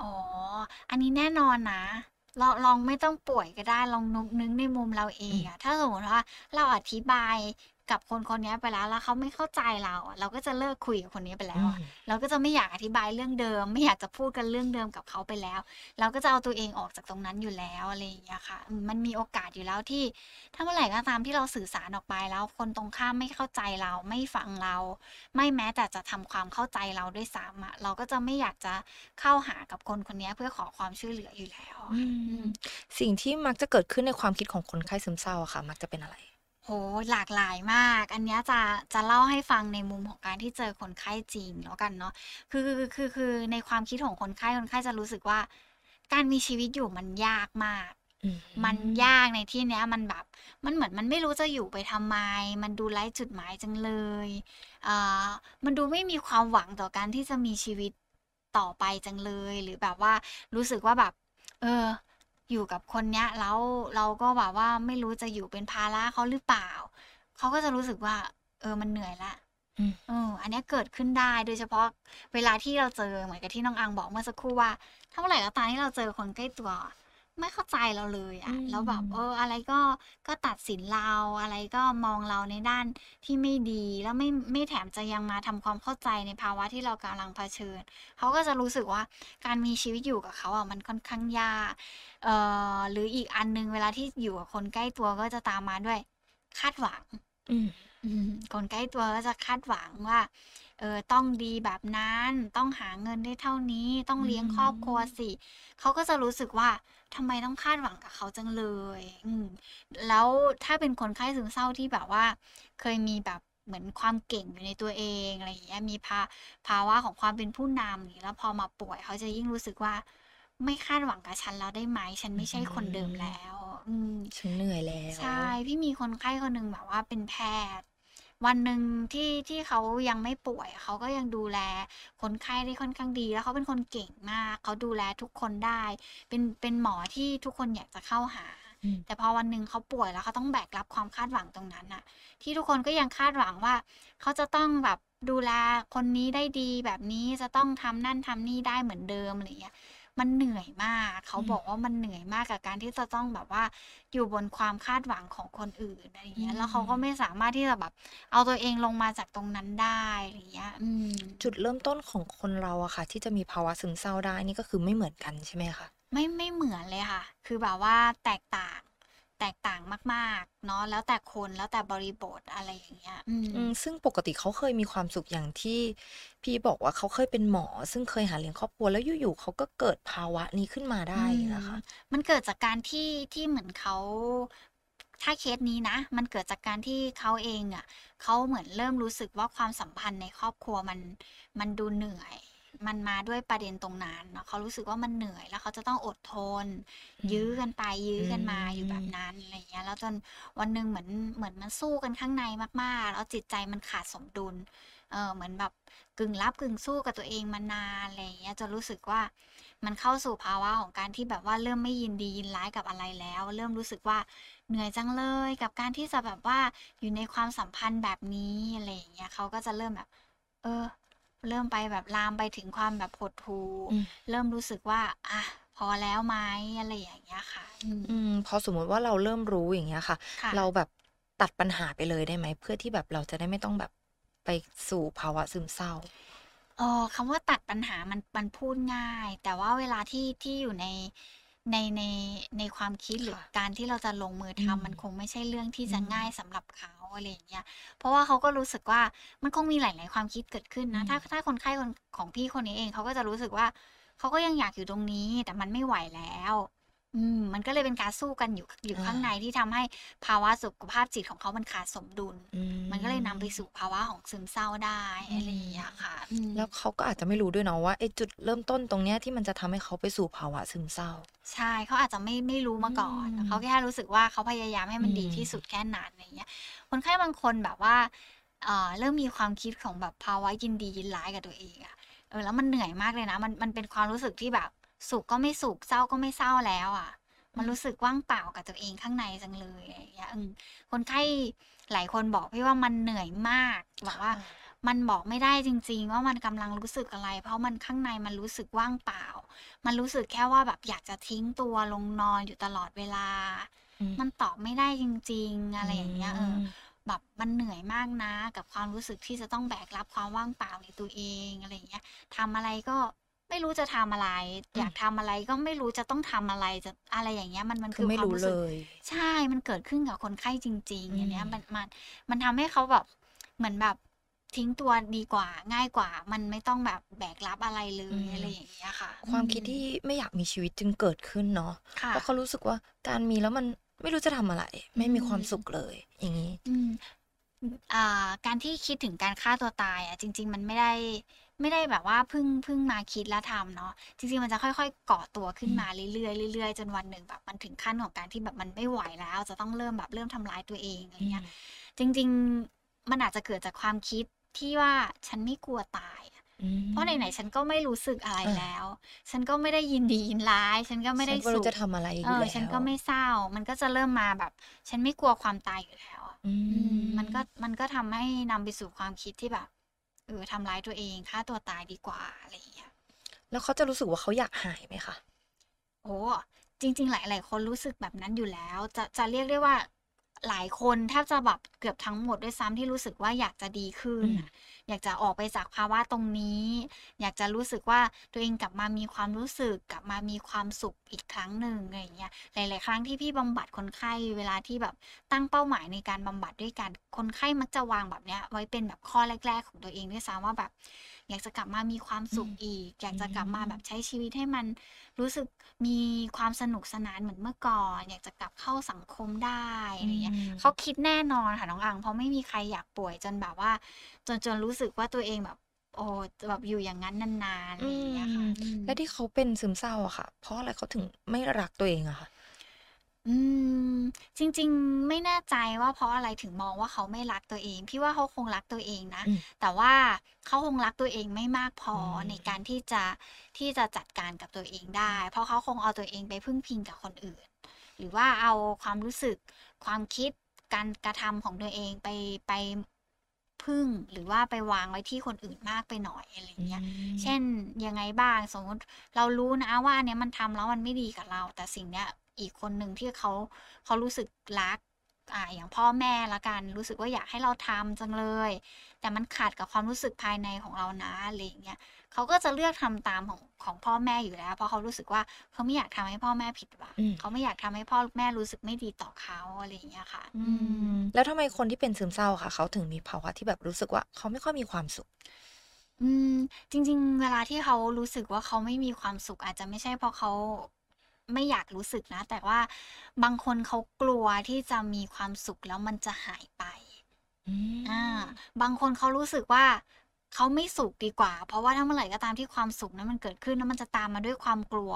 อ๋อ อันนี้แน่นอนนะ ลองลองไม่ต้องป่วยก็ได้ลองนึกนึกในมุมเราเองอะถ้าสมมติว่าเราอธิบาย กับคนคนนี้ไปแล้วแล้วเขาไม่เข้าใจเราอะเราก็จะเลิกคุยกับคนนี้ไปแล้วอะอืมเราก็จะไม่อยากอธิบายเรื่องเดิม ไม่อยากจะพูดกันเรื่องเดิมกับเขาไปแล้ว เราก็จะเอาตัวเองออกจากตรงนั้นอยู่แล้วอะไรอย่างเงี้ยค่ะอืมมันมีโอกาสอยู่แล้วที่ ถ้าเมื่อไหร่ก็ตามที่เราสื่อสารออกไปแล้ว คนตรงข้ามไม่เข้าใจเราไม่ฟังเรา ไม่แม้แต่จะทำความเข้าใจเราด้วยซ้ำอะเราก็จะไม่อยากจะเข้าหากับคนคนนี้เพื่อขอความช่วยเหลืออยู่แล้วอะอืค่ะอืมมสิ่งที่มักจะเกิดขึ้นในความคิดของคนไข้ซึมเศร้าอะค่ะ มักจะเป็นอะไร โหหลากหลายมาก อันเนี้ยจะจะเล่าให้ฟังในมุมของการที่เจอคนไข้จริงแล้วกันเนาะคือคือคือคือในความคิดของคนไข้คนไข้จะรู้สึกว่า การมีชีวิตอยู่มันยากมากอืมมันยากในที่เนี้ยมันแบบมันเหมือนมันไม่รู้จะอยู่ไปทำไม มันดูไร้จุดหมายจังเลยอ่ามันดูไม่มีความหวังต่อการที่จะมีชีวิตต่อไปจังเลย หรือแบบว่ารู้สึกว่าแบบ เออ อยู่กับคนเนี้ยแล้วเราก็แบบว่าไม่รู้จะอยู่เป็นภาระเขาหรือเปล่า เขาก็จะรู้สึกว่า เออมันเหนื่อยละอืมเอออันเนี้ยเกิดขึ้นได้โดยเฉพาะเวลาที่เราเจอเหมือนกับที่น้องอังบอกเมื่อสักครู่ว่าถ้าเมื่อไหร่ก็ตามที่เราเจอคนใกล้ตัว ไม่เข้าใจเราเลยอะอืมแล้วแบบเอออะไรก็ก็ตัดสินเราอะไรก็มองเราในด้านที่ไม่ดีแล้วไม่ไม่แถมจะยังมาทำความเข้าใจในภาวะที่เรากำลังเผชิญเขาก็จะรู้สึกว่าการมีชีวิตอยู่กับเขาอะมันค่อนข้างยากเอ่อหรืออีกอันนึงเวลาที่อยู่กับคนใกล้ตัวก็จะตามมาด้วยคาดหวังอืมอืมคนใกล้ตัวก็จะคาดหวังว่าเออต้องดีแบบนั้น ต้องหาเงินได้เท่านี้ ต้องเลี้ยงครอบครัวสิเขาก็จะรู้สึกว่า ทำไมต้องคาดหวังกับเขาจังเลย อืม แล้วถ้าเป็นคนไข้ซึมเศร้าที่แบบว่า เคยมีแบบเหมือนความเก่งอยู่ในตัวเองอะไรอย่างเงี้ย มีภาภาวะของความเป็นผู้นำอย่างนี้แล้วพอมาป่วยเขาจะยิ่งรู้สึกว่า ไม่คาดหวังกับฉันแล้วได้ไหม ฉันไม่ใช่คนเดิมแล้ว อืม ฉันเหนื่อยแล้ว ใช่ พี่มีคนไข้คนหนึ่งแบบว่าเป็นแพทย์ วันหนึ่งที่ที่เขายังไม่ป่วย เขาก็ยังดูแลคนไข้ได้ค่อนข้างดี แล้วเขาเป็นคนเก่งมาก เขาดูแลทุกคนได้ เป็นเป็นหมอที่ทุกคนอยากจะเข้าหาอืมแต่พอวันหนึ่งเขาป่วยแล้วเขาต้องแบกรับความคาดหวังตรงนั้นน่ะ ที่ทุกคนก็ยังคาดหวังว่า เขาจะต้องแบบดูแลคนนี้ได้ดีแบบนี้จะต้องทำนั่นทำนี่ได้เหมือนเดิมอะไรอย่างเงี้ย มันเหนื่อยมาก เขาอืมบอกว่ามันเหนื่อยมากกับการที่จะต้องแบบว่าอยู่บนความคาดหวังของคนอื่นอะไรอย่างเงี้ย แล้วเขาก็ไม่สามารถที่จะแบบ เอาตัวเองลงมาจากตรงนั้นได้อะไรอย่างเงี้ยอืมจุดเริ่มต้นของคนเราอะค่ะ ที่จะมีภาวะซึมเศร้าได้นี่ก็คือไม่เหมือนกันใช่ไหมคะไม่ไม่เหมือนเลยค่ะ คือแบบว่าแตกต่าง แตกต่างมากๆ เนาะแล้วแต่คนแล้วแต่บริบทอะไรอย่างเงี้ยอืมอืมซึ่งปกติเขาเคยมีความสุขอย่างที่ พี่บอกว่าเขาเคยเป็นหมอ ซึ่งเคยหาเลี้ยงครอบครัวแล้วอยู่ๆเขาก็เกิดภาวะนี้ขึ้นมาได้นะคะอืมมันเกิดจากการที่ที่เหมือนเขาถ้าเคสนี้นะ มันเกิดจากการที่เขาเองอะเขาเหมือนเริ่มรู้สึกว่าความสัมพันธ์ในครอบครัวมันมันดูเหนื่อย มันมาด้วยประเด็นตรงนั้นเนาะเขารู้สึกว่ามันเหนื่อยแล้วเขาจะต้องอดทนอืมยื้อกันไปยื้อกันมาอืมอยู่แบบนั้นอะไรเงี้ย แล้วจนวันหนึ่งเหมือนเหมือนมันสู้กันข้างในมากๆ แล้วจิตใจมันขาดสมดุลเออเหมือนแบบกึ่งรับกึ่งสู้กับตัวเองมานานอะไรอย่างเงี้ยจะรู้สึกว่ามันเข้าสู่ภาวะของการที่แบบว่าเริ่มไม่ยินดียินร้ายกับอะไรแล้ว เริ่มรู้สึกว่าเหนื่อยจังเลยกับการที่จะแบบว่าอยู่ในความสัมพันธ์แบบนี้อะไรอย่างเงี้ยเขาก็จะเริ่มแบบ เออ เริ่มไปแบบลามไปถึงความแบบหดหู่อืม เริ่มรู้สึกว่า อะ พอแล้วไหมอะไรอย่างเงี้ยค่ะอืมอืมพอสมมุติว่าเราเริ่มรู้อย่างเงี้ยค่ะ ค่ะ เราแบบตัดปัญหาไปเลยได้ไหม เพื่อที่แบบเราจะได้ไม่ต้องแบบไปสู่ภาวะซึมเศร้า เออคำว่าตัดปัญหามันมันพูดง่าย แต่ว่าเวลาที่ที่อยู่ในในในในความคิดหรือค่ะการที่เราจะลงมืออืมทำมันคงไม่ใช่เรื่องที่จะอืม ง่ายสำหรับเขา อะไรอย่างเงี้ย เพราะว่าเขาก็รู้สึกว่ามันคงมีหลาย ๆ ความคิดเกิดขึ้นนะอืมถ้าถ้าคนไข้คนของพี่คนนี้เองเขาก็จะรู้สึกว่าเขาก็ยังอยากอยู่ตรงนี้ แต่มันไม่ไหวแล้ว อืมมันก็เลยเป็นการสู้กันอยู่อยู่ข้างในที่ทำให้ภาวะสุขภาพจิตของเขามันขาดสมดุลอืมันก็เลยนำไปสู่ภาวะของซึมเศร้าได้อืมอะไรอย่างเงี้ยค่ะอืมแล้วเขาก็อาจจะไม่รู้ด้วยเนาะว่าไอ้จุดเริ่มต้นตรงเนี้ยที่มันจะทำให้เขาไปสู่ภาวะซึมเศร้า ใช่เขาอาจจะไม่ไม่รู้มาก่อนอืมเขาแค่รู้สึกว่าเขาพยายามให้มันอืมดีที่สุดแค่นั้นอะไรเงี้ยคนไข้บางคนแบบว่าเอ่อเริ่มมีความคิดของแบบภาวะยินดียินร้ายกับตัวเองอะเออแล้วมันเหนื่อยมากเลยนะ มันมันเป็นความรู้สึกที่แบบ สุขก็ไม่สุขเศร้าก็ไม่เศร้าแล้วอะมันรู้สึกว่างเปล่ากับตัวเองข้างในจังเลยอะไรอย่างเงี้ยอืมคนไข้หลายคนบอกพี่ว่ามันเหนื่อยมากบอกว่ามันบอกไม่ได้จริง ๆ ว่ามันกำลังรู้สึกอะไร เพราะมันข้างในมันรู้สึกว่างเปล่า มันรู้สึกแค่ว่าแบบอยากจะทิ้งตัวลงนอนอยู่ตลอดเวลาอืมมันตอบไม่ได้จริง ๆ อะไรอย่างเงี้ยเออมแบบมันเหนื่อยมากนะ กับความรู้สึกที่จะต้องแบกรับความว่างเปล่าในตัวเองอะไรอย่างเงี้ยทำอะไรก็ ไม่รู้จะทำอะไร อยากทำอะไรก็ไม่รู้จะต้องทำอะไรจะอะไรอย่างเงี้ยมันมันคืคืออไม่ความรู้รู้เลสึกยใช่มันเกิดขึ้นกับคนไข้จริง ๆ อย่างเนี้ยอืมมันมันมันทำให้เขาแบบเหมือนแบบทิ้งตัวดีกว่าง่ายกว่า มันไม่ต้องแบบแบกรับอะไรเลยอะไรอย่างเงี้ยค่ะ ความคิดที่ไม่อยากมีชีวิตจึงเกิดขึ้นเนาะค่ะเพราะเขารู้สึกว่าการมีแล้วมันไม่รู้จะทำอะไร ไม่มีอืมความสุขเลย อย่างนี้อืมอ่าการที่คิดถึงการฆ่าตัวตายอะจริง ๆ มันไม่ได้ ไม่ได้แบบว่าเพิ่งเพิ่งมาคิดแล้วทำเนาะจริงๆมันจะค่อยๆก่อตัวขึ้นมาเรื่อยๆเรื่อยๆจนวันหนึ่งแบบมันถึงขั้นของการที่แบบมันไม่ไหวแล้ว จะต้องเริ่มแบบเริ่มทำร้ายตัวเองอะไรเงี้ยจริง ๆมันอาจจะเกิดจากความคิดที่ว่าฉันไม่กลัวตายอะอืมเพราะไหนๆฉันก็ไม่รู้สึกอะไรอะแล้ว ฉันก็ไม่ได้ยินดียินร้าย ฉันก็ไม่ได้ฉันก็สุรู้ขจะทำอะไรอเอยู่อแล้วฉันก็ไม่เศร้า มันก็จะเริ่มมาแบบ ฉันไม่กลัวความตายอยู่แล้วอะอือืมมมันก็มันก็ทำให้นำไปสู่ความคิดที่แบบ เออทำร้ายตัวเองฆ่าตัวตายดีกว่าอะไรอย่างเงี้ยแล้วเขาจะรู้สึกว่าเขาอยากหายไหมคะโอ้จริง ๆ หลาย ๆ คนรู้สึกแบบนั้นอยู่แล้ว จะจะเรียกได้ว่า หลายคนแทบจะแบบเกือบทั้งหมดด้วยซ้ำที่รู้สึกว่าอยากจะดีขึ้นอืมอะอยากจะออกไปจากภาวะตรงนี้ อยากจะรู้สึกว่าตัวเองกลับมามีความรู้สึกกลับมามีความสุขอีกครั้งหนึ่งอะไรอย่างเงี้ยหลาย ๆ ครั้งที่พี่บำบัดคนไข้เวลาที่แบบตั้งเป้าหมายในการบำบัดด้วยกันคนไข้มักจะวางแบบเนี้ยไว้เป็นแบบข้อแรก ๆ ของตัวเองด้วยซ้ำว่าแบบ อยากจะกลับมามีความสุขอืมอีก อยากจะกลับมาอืมแบบใช้ชีวิตให้มันรู้สึกมีความสนุกสนานเหมือนเมื่อก่อน อยากจะกลับเข้าสังคมได้อะไรเงี้ยอืมเขาคิดแน่นอนค่ะน้องอัง เพราะไม่มีใครอยากป่วยจนแบบว่า จนจนรู้สึกว่าตัวเองแบบโอ้แบบอยู่อย่างนั้นนานๆอะไรอย่างเงี้ยค่ะอืมและที่เขาเป็นซึมเศร้าอะค่ะ เพราะอะไรเขาถึงไม่รักตัวเองอะค่ะ อืม จริง ๆ ไม่แน่ใจว่าเพราะอะไรถึงมองว่าเขาไม่รักตัวเอง พี่ว่าเขาคงรักตัวเองนะ อืม แต่ว่าเขาคงรักตัวเองไม่มากพออมในการที่จะที่จะจัดการกับตัวเองได้ เพราะเขาคงเอาตัวเองไปพึ่งพิงกับคนอื่น หรือว่าเอาความรู้สึก ความคิด การกระทำของตัวเองไปไปพึ่ง หรือว่าไปวางไว้ที่คนอื่นมากไปหน่อยอะไรอย่างเงี้ยเช่นยังไงบ้างสมมติเรารู้นะว่าอันเนี้ยมันทำแล้วมันไม่ดีกับเรา แต่สิ่งเนี้ย อีกคนหนึ่งที่เขาเขารู้สึกรักอ่าอย่างพ่อแม่ละกัน รู้สึกว่าอยากให้เราทำจังเลย แต่มันขัดกับความรู้สึกภายในของเรานะอะไรอย่างเงี้ยเขาก็จะเลือกทำตามของของพ่อแม่อยู่แล้ว เพราะเขารู้สึกว่าเขาไม่อยากทำให้พ่อแม่ผิดหวังอืมเขาไม่อยากทำให้พ่อแม่รู้สึกไม่ดีต่อเขาอะไรอย่างเงี้ยค่ะ อืมแล้วทำไมคนที่เป็นซึมเศร้าค่ะ เขาถึงมีภาวะที่แบบรู้สึกว่าเขาไม่ค่อยมีความสุขอืมจริง ๆ เวลาที่เขารู้สึกว่าเขาไม่มีความสุขอาจจะไม่ใช่เพราะเขา ไม่อยากรู้สึกนะ แต่ว่าบางคนเขากลัวที่จะมีความสุขแล้วมันจะหายไปอืมอ่าบางคนเขารู้สึกว่าเขาไม่สุขดีกว่า เพราะว่าถ้าเมื่อไหร่ก็ตามที่ความสุขนั้นมันเกิดขึ้นแล้วมันจะตามมาด้วยความกลัว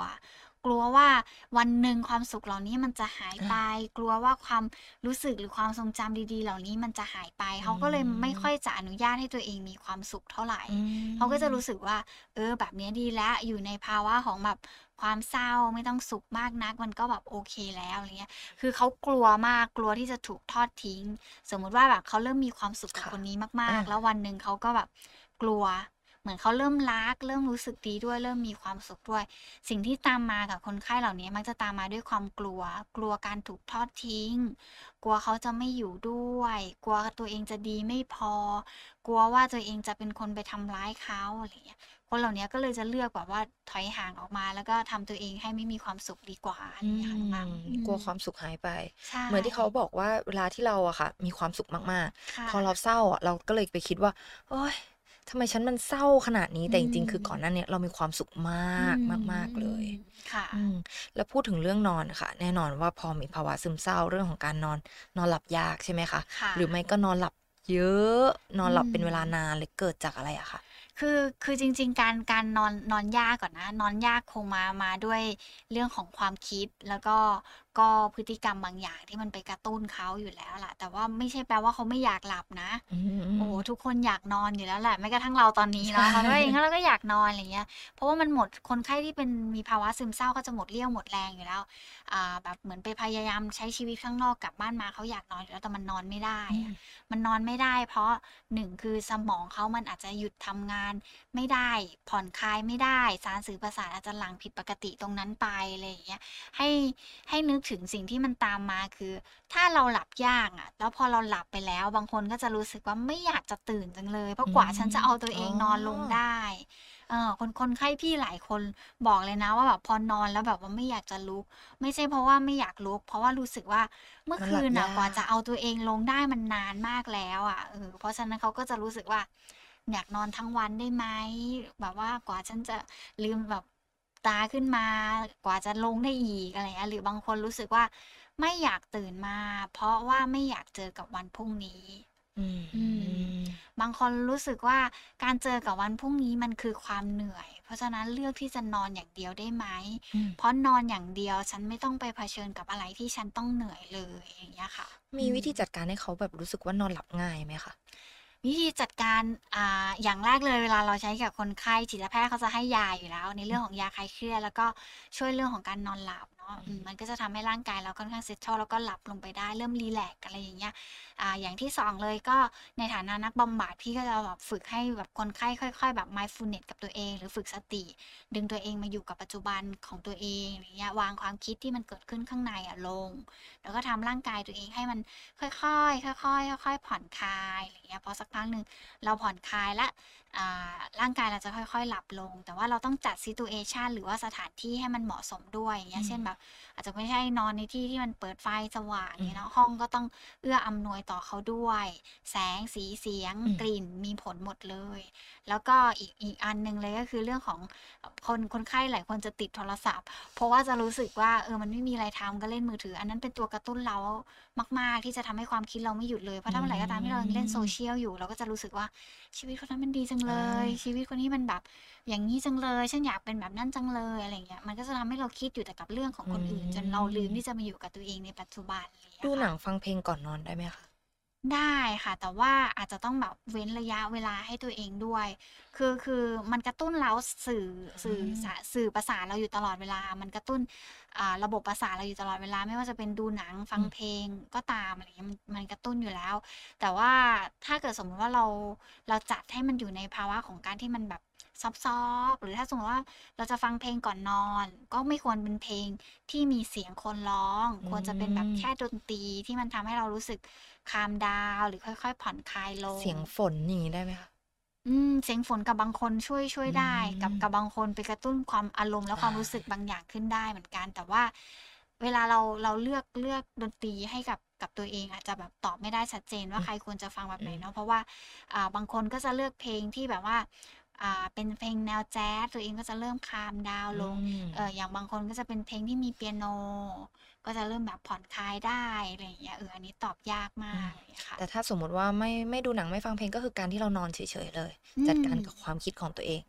กลัวว่าวันหนึ่งความสุขเหล่านี้มันจะหายไป กลัวว่าความรู้สึกหรือความทรงจำดี ๆ เหล่านี้มันจะหายไป เขาก็เลยไม่ค่อยจะอนุญาตให้ตัวเองมีความสุขเท่าไหร่อืมเขาก็จะรู้สึกว่า เออ แบบเนี้ยดีแล้วอยู่ในภาวะของแบบ ความเศร้าไม่ต้องสุขมากนัก มันก็แบบโอเคแล้วอะไรเงี้ย คือเขากลัวมากกลัวที่จะถูกทอดทิ้ง สมมุติว่าแบบเขาเริ่มมีความสุขกับค่ะคนนี้มากอ่าๆแล้ววันหนึ่งเขาก็แบบกลัว เหมือนเขาเริ่มรัก เริ่มรู้สึกดีด้วย เริ่มมีความสุขด้วย สิ่งที่ตามมากับคนไข้เหล่านี้มักจะตามมาด้วยความกลัว กลัวการถูกทอดทิ้ง กลัวเขาจะไม่อยู่ด้วย กลัวตัวเองจะดีไม่พอ กลัวว่าตัวเองจะเป็นคนไปทำร้ายเขาอะไรเงี้ย คนเหล่านี้ก็เลยจะเลือกแบบว่าถอยห่างออกมาแล้วก็ทำตัวเองให้ไม่มีความสุขดีกว่าอะไรอืเงี้ยค่ะน้องอังมอืมกลัวความสุขหายไปใช่เหมือนที่เขาบอกว่าเวลาที่เราอะค่ะ มีความสุขมากค่ะๆพอเราเศร้าอะเราก็เลยไปคิดว่าโอ๊ยทำไมฉันมันเศร้าขนาดนี้แต่จริงๆ คือก่อนหน้าเนี้ยเรามีความสุขมากอืมาก ๆ เลยอืมค่ะอืมแล้วพูดถึงเรื่องนอนค่ะ แน่นอนว่าพอมีภาวะซึมเศร้าเรื่องของการนอนนอนหลับยากใช่ไหมคะค่ะหรือไม่ก็นอนหลับเยอะ นอนหลับอืมเป็นเวลานานเลยเกิดจากอะไรอะคะ คือคือจริง ๆ การการนอนนอนยากก่อนนะ นอนยากคงมามาด้วยเรื่องของความคิดแล้วก็ก็พฤติกรรมบางอย่างที่มันไปกระตุ้นเขาอยู่แล้วล่ะ แต่ว่าไม่ใช่แปลว่าเขาไม่อยากหลับนะอืมโอ้โหทุกคนอยากนอนอยู่แล้วแหละแม้กระทั่งเราตอนนี้เนาะใช่เราก็เองเราก็อยากนอนอะไรเงี้ย เพราะว่ามันหมดคนไข้ที่เป็นมีภาวะซึมเศร้าก็จะหมดเรี่ยวหมดแรงอยู่แล้วอ่าแบบเหมือนไปพยายามใช้ชีวิตข้างนอกกลับบ้านมาเขาอยากนอนอยู่แล้วแต่มันนอนไม่ได้อือะมมันนอนไม่ได้ เพราะหนึ่งคือสมองเขามันอาจจะหยุดทำงานานไม่ได้ ผ่อนคลายไม่ได้ สารสื่อประสาทอาจจะหลั่งผิดปกติตรงนั้นไปอะไรอย่างเงี้ยให้ให้นึกถึงสิ่งที่มันตามมาคือ ถ้าเราหลับยากอะแล้วพอเราหลับไปแล้วบางคนก็จะรู้สึกว่าไม่อยากจะตื่นจังเลย เพราะกว่าฉันจะเอาตัวเองนอนลงได้เออคนคนไข้พี่หลายคนบอกเลยนะว่าแบบพอนอนแล้วแบบว่าไม่อยากจะลุก ไม่ใช่เพราะว่าไม่อยากลุก เพราะว่ารู้สึกว่าเมื่อมันหคืลับนน่ะยากกว่าจะเอาตัวเองลงได้มันนานมากแล้วอะเออเพราะฉะนั้นเขาก็จะรู้สึกว่า อยากนอนทั้งวันได้ไหมแบบว่ากว่าฉันจะลืมแบบตาขึ้นมากว่าจะลงได้อีกอะไรเงี้ยหรือบางคนรู้สึกว่าไม่อยากตื่นมา เพราะว่าไม่อยากเจอกับวันพรุ่งนี้อืมอืมบางคนรู้สึกว่าการเจอกับวันพรุ่งนี้มันคือความเหนื่อย เพราะฉะนั้นเลือกที่จะนอนอย่างเดียวได้ไหมอืมเพราะนอนอย่างเดียวฉันไม่ต้องไปเผชิญกับอะไรที่ฉันต้องเหนื่อยเลยอย่างเงี้ยค่ะ มีวิธีอืมจัดการให้เขาแบบรู้สึกว่านอนหลับง่ายไหมคะ วิธีจัดการอ่าอย่างแรกเลยเวลาเราใช้กับคนไข้จิตแพทย์เขาจะให้ยาอยู่แล้ว ในเรื่องของยาคลายเครียดแล้วก็ช่วยเรื่องของการนอนหลับ มันก็จะทำให้ร่างกายเราค่อนข้างเซตชัลแล้วก็หลับลงไปได้เริ่มรีแลกซ์อะไรอย่างเงี้ยอ่าอย่างที่สองเลยก็ในฐานะนักบำบัดพี่ก็จะแบบฝึกให้แบบคนไข้ค่อยๆ แบบ mindfulness กับตัวเอง หรือฝึกสติ ดึงตัวเองมาอยู่กับปัจจุบันของตัวเองอย่างเงี้ยวางความคิดที่มันเกิดขึ้นข้างในอะลง แล้วก็ทำร่างกายตัวเองให้มันค่อยๆค่อยๆค่อยๆผ่อนคลายอะไรเงี้ยพอสักพักหนึ่งเราผ่อนคลายและร่างกายเราจะค่อยๆหลับลง แต่ว่าเราต้องจัดซิตูเอชันหรือว่าสถานที่ให้มันเหมาะสมด้วยอย่างเงี้ยอืมเช่นแบบ อาจจะไม่ใช่นอนในที่ที่มันเปิดไฟสว่างอืมเนี่ยเนาะห้องก็ต้องเอื้ออำนวยต่อเขาด้วย แสงสีเสียงอืมกลิ่นมีผลหมดเลย แล้วก็อีกอีกอันหนึ่งเลยก็คือเรื่องของคนคนไข้หลายคนจะติดโทรศัพท์ เพราะว่าจะรู้สึกว่าเออมันไม่มีอะไรทำก็เล่นมือถือ อันนั้นเป็นตัวกระตุ้นเรา มาก ๆ ที่จะทำให้ความคิดเราไม่หยุดเลย เพราะถ้าเมื่อไหร่ก็ตามที่เรายังเล่นโซเชียลอยู่ เราก็จะรู้สึกว่าชีวิตคนนั้นมันดีจังเลยอ่าชีวิตคนนี้มันแบบ อย่างนี้จังเลยฉันอยากเป็นแบบนั้นจังเลยอะไรเงี้ยมันก็จะทำให้เราคิดอยู่แต่กับเรื่องของคนอื่น จนเราลืมที่จะมาอยู่กับตัวเองในปัจจุบันอะไรเงี้ยดูค่ะหนังฟังเพลงก่อนนอนได้ไหมคะ ได้ค่ะ แต่ว่าอาจจะต้องแบบเว้นระยะเวลาให้ตัวเองด้วย คือคือมันกระตุ้นเราสื่อสื่ออืมสะสื่อประสาทเราอยู่ตลอดเวลา มันกระตุ้นอ่าระบบประสาทเราอยู่ตลอดเวลา ไม่ว่าจะเป็นดูหนังฟังเพลงก็ตามอะไรเงี้ยมันมันกระตุ้นอยู่แล้ว แต่ว่าถ้าเกิดสมมติว่าเราเราจัดให้มันอยู่ในภาวะของการที่มันแบบซอฟๆหรือถ้าสมมติว่าเราจะฟังเพลงก่อนนอน ก็ไม่ควรเป็นเพลงที่มีเสียงคนร้องอืมควรจะเป็นแบบแค่ดนตรีที่มันทำให้เรารู้สึก คามดาวหรือค่อย ๆ ผ่อนคลายลง เสียงฝนอย่างนี้ได้ไหมคะอืมเสียงฝนกับบางคนช่วยช่วยได้อืมกับกับบางคนไปกระตุ้นความอารมณ์และความอ่ารู้รู้สึกบางอย่างขึ้นได้เหมือนกัน แต่ว่าเวลาเราเราเลือกเลือกดนตรีให้กับกับตัวเองอาจจะแบบตอบไม่ได้ชัดเจนว่าใครควรจะฟังแบบไหนเนาะเพราะว่าอ่าบางคนก็จะเลือกเพลงที่แบบว่า อ่าเป็นเพลงแนวแจ๊สตัวเองก็จะเริ่มคามดาวน์ลงอืม เอออย่างบางคนก็จะเป็นเพลงที่มีเปียโน ก็จะเริ่มแบบผ่อนคลายได้อะไรอย่างเงี้ยเอออันนี้ตอบยากมากเลยค่ะแต่ถ้าสมมุติว่าไม่ไม่ดูหนังไม่ฟังเพลงก็คือการที่เรานอนเฉยๆเลยอืมจัดการกับความคิดของตัวเอง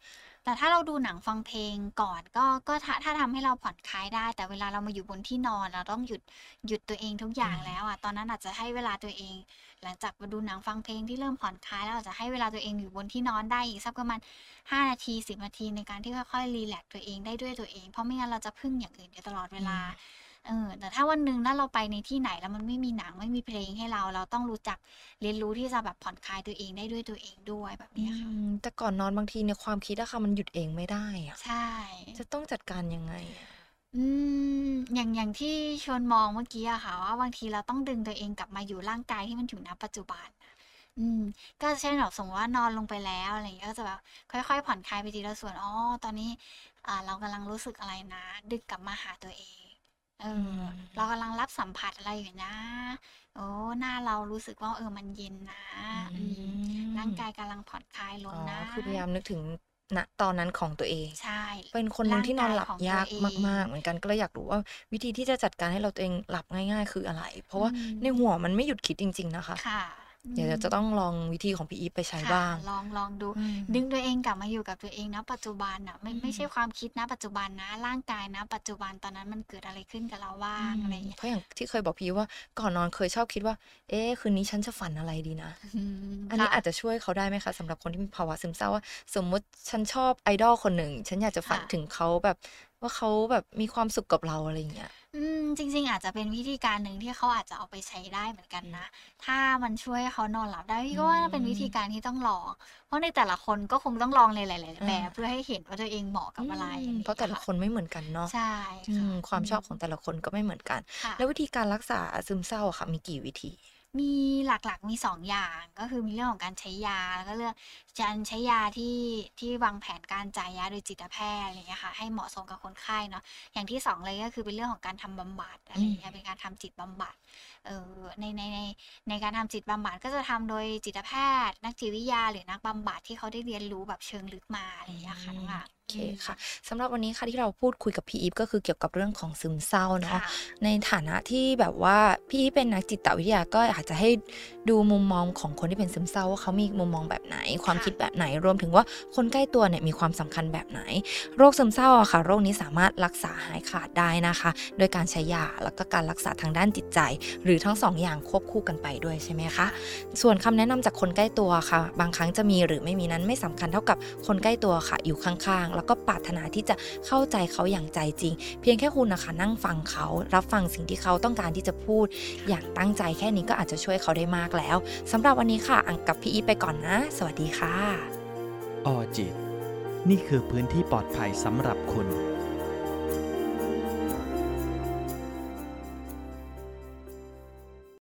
แต่ถ้าเราดูหนังฟังเพลงก่อนก็ก็ถ้าถ้าทำให้เราผ่อนคลายได้ แต่เวลาเรามาอยู่บนที่นอนเราต้องหยุดหยุดตัวเองทุกอย่างอืม แล้วอะตอนนั้นอาจจะให้เวลาตัวเอง หลังจากมาดูหนังฟังเพลงที่เริ่มผ่อนคลายแล้วอาจจะให้เวลาตัวเองอยู่บนที่นอนได้อีกสักประมาณ 5 นาที 10 นาทีในการที่ค่อยๆรีแลกซ์ตัวเองได้ด้วยตัวเอง เพราะไม่งั้นเราจะพึ่งอย่างอื่นอยู่ตลอดเวลาเออแต่ถ้าวันหนึ่งถ้าเราไปในที่ไหนแล้วมันไม่มีหนังไม่มีเพลงให้เราเราต้องรู้จักเรียนรู้ที่จะแบบผ่อนคลายตัวเองได้ด้วยตัวเองด้วยแบบอืเนี้ยค่ะมแต่ก่อนนอนบางทีในยความคิดอะค่ะมันหยุดเองไม่ได้อะใช่ จะต้องจัดการยังไง อะอืม อย่าง อย่างที่ชวนมองเมื่อกี้อะค่ะว่า บางทีเราต้องดึงตัวเองกลับมาอยู่ร่างกายที่มันอยู่ ณ ปัจจุบันน่ะ อืม ก็เช่น แบบสมมติว่านอนลงไปแล้ว อะไรอย่างเงี้ย ก็จะแบบค่อย ๆ ผ่อนคลายไปทีละส่วน อ๋อ ตอนนี้ อ่า เรากำลังรู้สึกอะไรนะ ดึกกลับมาหาตัวเอง เอออมเรากำลังรับสัมผัสอะไรอยู่นะ โอ้ หน้าเรารู้สึกว่า เออ มันเย็นนะ อืมร่างกายกำลังผ่อนคลายลอ๋งอ นะ คือพยายามนึกถึง ณตอนนั้นของตัวเองใช่เป็นคนหนึ่งที่นอนหลับร่างกายของยากตัวเองมาก ๆ เหมือนกันก็เลยอยากรู้ว่าวิธีที่จะจัดการให้เราตัวเองหลับง่าย ๆ คืออะไร เพราะว่าอืมในหัวมันไม่หยุดคิดจริง ๆ นะคะค่ะ เดี๋ยวจะต้องลองวิธีของพี่อีฟไปใช้ค่ะบ้าง ลองลองดูอืมดึงตัวเองกลับมาอยู่กับตัวเองนะปัจจุบันอะไม่อืมไม่ใช่ความคิดนะปัจจุบันนะ ร่างกายนะ ปัจจุบันตอนนั้นมันเกิดอะไรขึ้นกับเราบ้างอะไรอย่างเงี้ยเพราะอย่างที่เคยบอกพี่ว่าก่อนนอนเคยชอบคิดว่า เอ๊ะคืนนี้ฉันจะฝันอะไรดีนะอืมอันนี้ค่ะอาจจะช่วยเขาได้ไหมคะสำหรับคนที่มีภาวะซึมเศร้าว่าสมมุติฉันชอบไอดอลคนหนึ่ง ฉันอยากจะฝันค่ะถึงเขาแบบว่าเขาแบบมีความสุขกับเราอะไรอย่างเงี้ย อืม จริง ๆ อาจจะเป็นวิธีการหนึ่งที่เขาอาจจะเอาไปใช้ได้เหมือนกันนะ ถ้ามันช่วยให้เขานอนหลับได้พี่ก็ว่าเป็นวิธีการที่ต้องลอง เพราะในแต่ละคนก็คงต้องลองในหลายๆแบบอาเพื่อให้เห็นว่าตัวเองเหมาะกับอะไรอือะมไรเพราะแต่ละค่คนไม่เหมือนกันเนาะใช่อืค่ะมความชอบของแต่ละคนก็ไม่เหมือนกันค่ะแล้ววิธีการรักษาซึมเศร้าอะค่ะมีกี่วิธี? มีหลักๆมี2อย่างก็คือมีเรื่องของการใช้ยา แล้วก็เรื่องการใช้ยาที่ที่วางแผนการจ่ายยาโดยจิตแพทย์อะไรอย่างเงี้ยค่ะให้เหมาะสมกับคนไข้เนาะอย่างที่2เลยก็คือเป็นเรื่องของการทำบำบัดอะไรอือย่ามงเงี้ยเป็นการทำจิตบำบัดเอ่อในในในในการทำจิตบำบัดก็จะทำโดยจิตแพทย์ นักจิตวิทยาหรือนักบำบัดที่เขาได้เรียนรู้แบบเชิงลึกมาอะไรอือย่างเงี้ยค่ะ น้องมหลักโอเคอืมค่ะสำหรับวันนี้ค่ะที่เราพูดคุยกับพี่อีฟก็คือเกี่ยวกับเรื่องของซึมเศร้าเนาะค่ะในฐานะที่แบบว่าพี่อีฟเป็นนักจิตวิทยาก็อยากจะให้ดูมุมมองของคนที่เป็นซึมเศร้าว่าเขามีมุมมองแบบไหน ความค่ะคิดแบบไหนรวมถึงว่าคนใกล้ตัวเนี่ยมีความสำคัญแบบไหน โรคซึมเศร้าอะค่ะ โรคนี้สามารถรักษาหายขาดได้นะคะ โดยการใช้ยาแล้วก็การรักษาทางด้านจิตใจ หรือทั้ง2อย่างควบคู่กันไปด้วยใช่ไหมคะส่วนคำแนะนำจากคนใกล้ตัวค่ะ บางครั้งจะมีหรือไม่มีนั้นไม่สำคัญเท่ากับคนใกล้ตัวค่ะอยู่ข้างๆแล้วก็ปรารถนาที่จะเข้าใจเขาอย่างใจจริง เพียงแค่คุณนะคะนั่งฟังเขารับฟังสิ่งที่เขาต้องการที่จะพูด อย่างตั้งใจแค่นี้ก็อาจจะช่วยเขาได้มากแล้วสำหรับวันนี้ค่ะอังกับพี่อีไปก่อนนะ สวัสดีค่ะออจิต นี่คือพื้นที่ปลอดภัยสำหรับคุณ